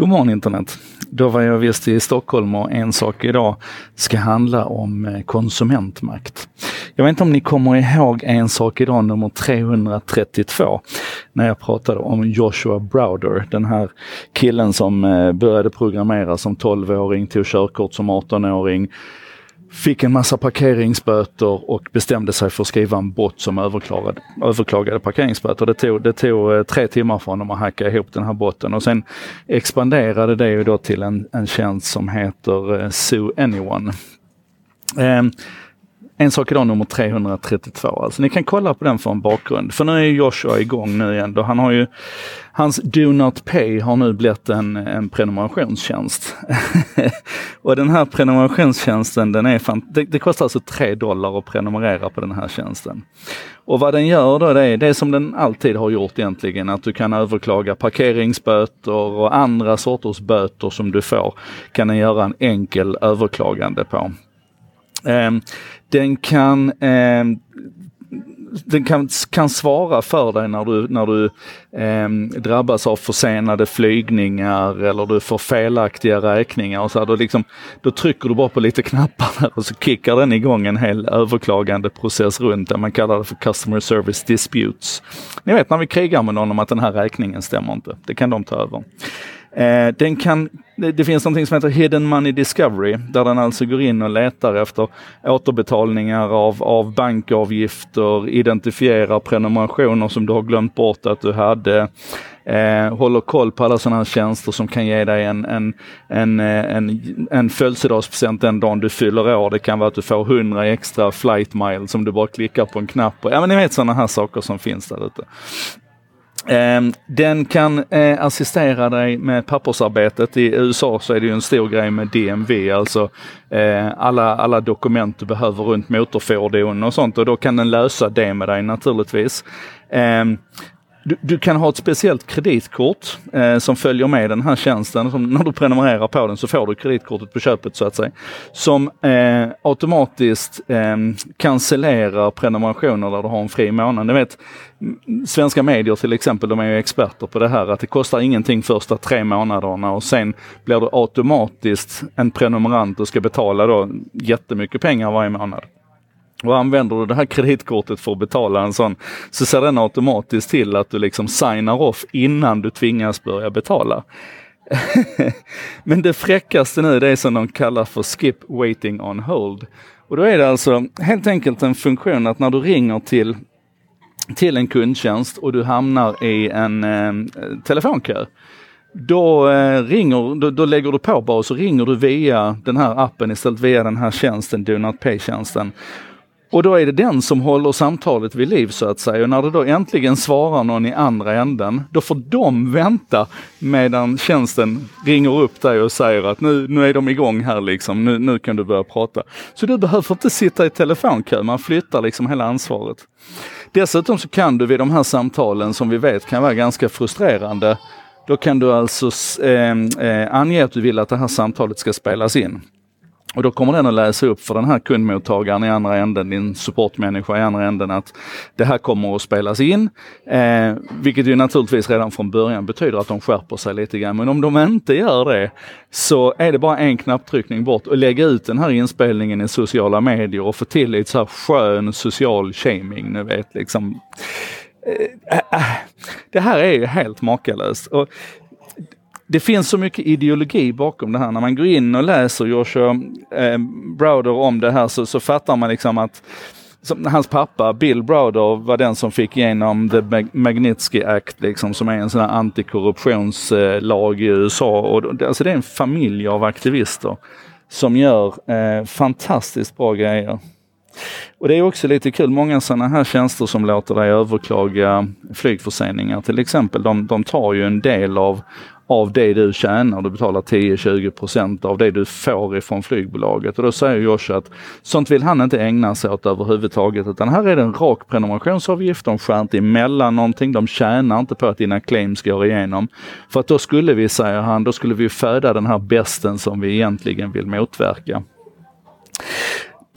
God morgon internet! Då var jag visst i Stockholm och en sak idag ska handla om eh, konsumentmakt. Jag vet inte om ni kommer ihåg en sak idag nummer 332 när jag pratade om Joshua Browder, den här killen som eh, började programmera som 12-åring, tog körkort som 18-åring, fick en massa parkeringsböter och bestämde sig för att skriva en bot som överklagade, överklagade parkeringsböter. Det tog, det tog eh, tre timmar för honom att hacka ihop den här botten och sen expanderade det ju då till en, en tjänst som heter eh, Sue Anyone. Ehm, en sak idag nummer 332. Alltså ni kan kolla på den för en bakgrund. För nu är Joshua igång nu igen. Då han har ju, hans Do Not Pay har nu blivit en, en prenumerationstjänst. och den här prenumerationstjänsten, den är fan, det, det, kostar alltså 3 dollar att prenumerera på den här tjänsten. Och vad den gör då, det är det som den alltid har gjort egentligen, att du kan överklaga parkeringsböter och andra sorters böter som du får, kan den göra en enkel överklagande på. Ehm, den kan eh, den kan, kan svara för dig när du, när du eh, drabbas av försenade flygningar eller du får felaktiga räkningar. Och så här, då, liksom, då trycker du bara på lite knappar där och så kickar den igång en hel överklagande process runt det. Man kallar det för Customer Service Disputes. Ni vet när vi krigar med någon om att den här räkningen stämmer inte. Det kan de ta över. Eh, den kan, det, det, finns någonting som heter Hidden Money Discovery där den alltså går in och letar efter återbetalningar av, av bankavgifter, identifierar prenumerationer som du har glömt bort att du hade, eh, håller koll på alla sådana här tjänster som kan ge dig en, en, en, eh, en, en födelsedagspresent den dagen du fyller år. Det kan vara att du får 100 extra flight miles som du bara klickar på en knapp. Ja men ni vet sådana här saker som finns där ute. Ehm, den kan eh, assistera dig med pappersarbetet. I USA så är det ju en stor grej med DMV, alltså eh, alla, alla dokument du behöver runt motorfordon och sånt och då kan den lösa det med dig naturligtvis. Ehm, du, du, kan ha ett speciellt kreditkort eh, som följer med den här tjänsten. Som, när du prenumererar på den så får du kreditkortet på köpet så att säga. Som eh, automatiskt eh, cancellerar prenumerationer där du har en fri månad. Ni vet, mm, svenska medier till exempel, de är ju experter på det här att det kostar ingenting första tre månaderna och sen blir du automatiskt en prenumerant och ska betala då jättemycket pengar varje månad. Och använder du det här kreditkortet för att betala en sån, så ser den automatiskt till att du liksom signar off innan du tvingas börja betala. Men det fräckaste nu det är som de kallar för skip waiting on hold. Och då är det alltså helt enkelt en funktion att när du ringer till, till en kundtjänst och du hamnar i en eh, telefonkö, då, eh, ringer, då, då, lägger du på bara och så ringer du via den här appen istället via den här tjänsten, Do Not Pay-tjänsten. Och då är det den som håller samtalet vid liv så att säga. Och när det då äntligen svarar någon i andra änden, då får de vänta medan tjänsten ringer upp dig och säger att nu, nu är de igång här liksom, nu, nu kan du börja prata. Så du behöver inte sitta i telefonkö, man flyttar liksom hela ansvaret. Dessutom så kan du vid de här samtalen som vi vet kan vara ganska frustrerande, då kan du alltså eh, eh, ange att du vill att det här samtalet ska spelas in. Och då kommer den att läsa upp för den här kundmottagaren i andra änden, din supportmänniska i andra änden, att det här kommer att spelas in. Eh, vilket ju naturligtvis redan från början betyder att de skärper sig lite grann. Men om de inte gör det så är det bara en knapptryckning bort och lägga ut den här inspelningen i sociala medier och få till lite så här skön social shaming, ni vet liksom. Eh, äh, det här är ju helt makalöst. Och det finns så mycket ideologi bakom det här. När man går in och läser Joshua eh, Browder om det här så, så fattar man liksom att som, hans pappa Bill Browder var den som fick igenom The Magnitsky Act, liksom, som är en sån här antikorruptionslag i USA. Och alltså det är en familj av aktivister som gör eh, fantastiskt bra grejer. Och det är också lite kul, många sådana här tjänster som låter dig överklaga flygförseningar till exempel, de, de tar ju en del av, av det du tjänar. Du betalar 10-20% av det du får ifrån flygbolaget. Och då säger Josh att sånt vill han inte ägna sig åt överhuvudtaget utan här är det en rak prenumerationsavgift. De skär inte emellan någonting. De tjänar inte på att dina claims går igenom. För att då skulle vi, säger han, då skulle vi föda den här besten som vi egentligen vill motverka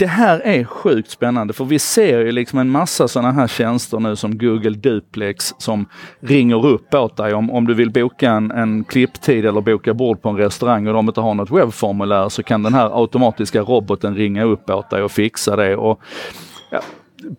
det här är sjukt spännande för vi ser ju liksom en massa sådana här tjänster nu som Google Duplex som ringer upp åt dig om, om du vill boka en, en klipptid eller boka bord på en restaurang och de inte har något webbformulär så kan den här automatiska roboten ringa upp åt dig och fixa det. Och, ja,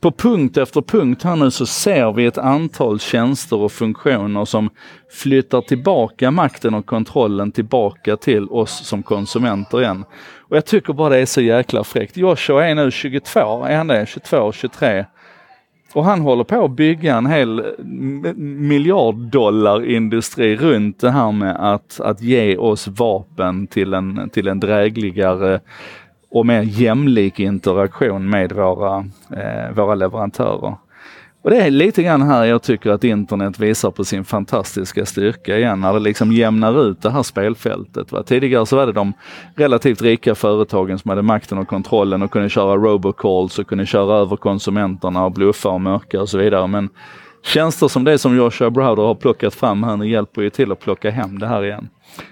på punkt efter punkt här nu så ser vi ett antal tjänster och funktioner som flyttar tillbaka makten och kontrollen tillbaka till oss som konsumenter igen. Och jag tycker bara det är så jäkla fräckt. Joshua är nu 22, är han det? 22, 23? Och han håller på att bygga en hel miljarddollarindustri runt det här med att, att ge oss vapen till en, till en drägligare och mer jämlik interaktion med våra, eh, våra leverantörer. Och det är lite grann här jag tycker att internet visar på sin fantastiska styrka igen, när det liksom jämnar ut det här spelfältet. Va? Tidigare så var det de relativt rika företagen som hade makten och kontrollen och kunde köra robocalls och kunde köra över konsumenterna och bluffa och mörka och så vidare. Men tjänster som det som Joshua Browder har plockat fram här nu hjälper ju till att plocka hem det här igen.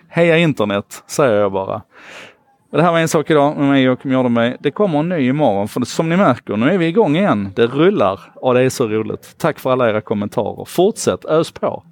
Heja internet, säger jag bara. Det här var en sak idag med mig och Mjordenberg. Det kommer en ny imorgon, för som ni märker, nu är vi igång igen. Det rullar och det är så roligt. Tack för alla era kommentarer. Fortsätt ös på!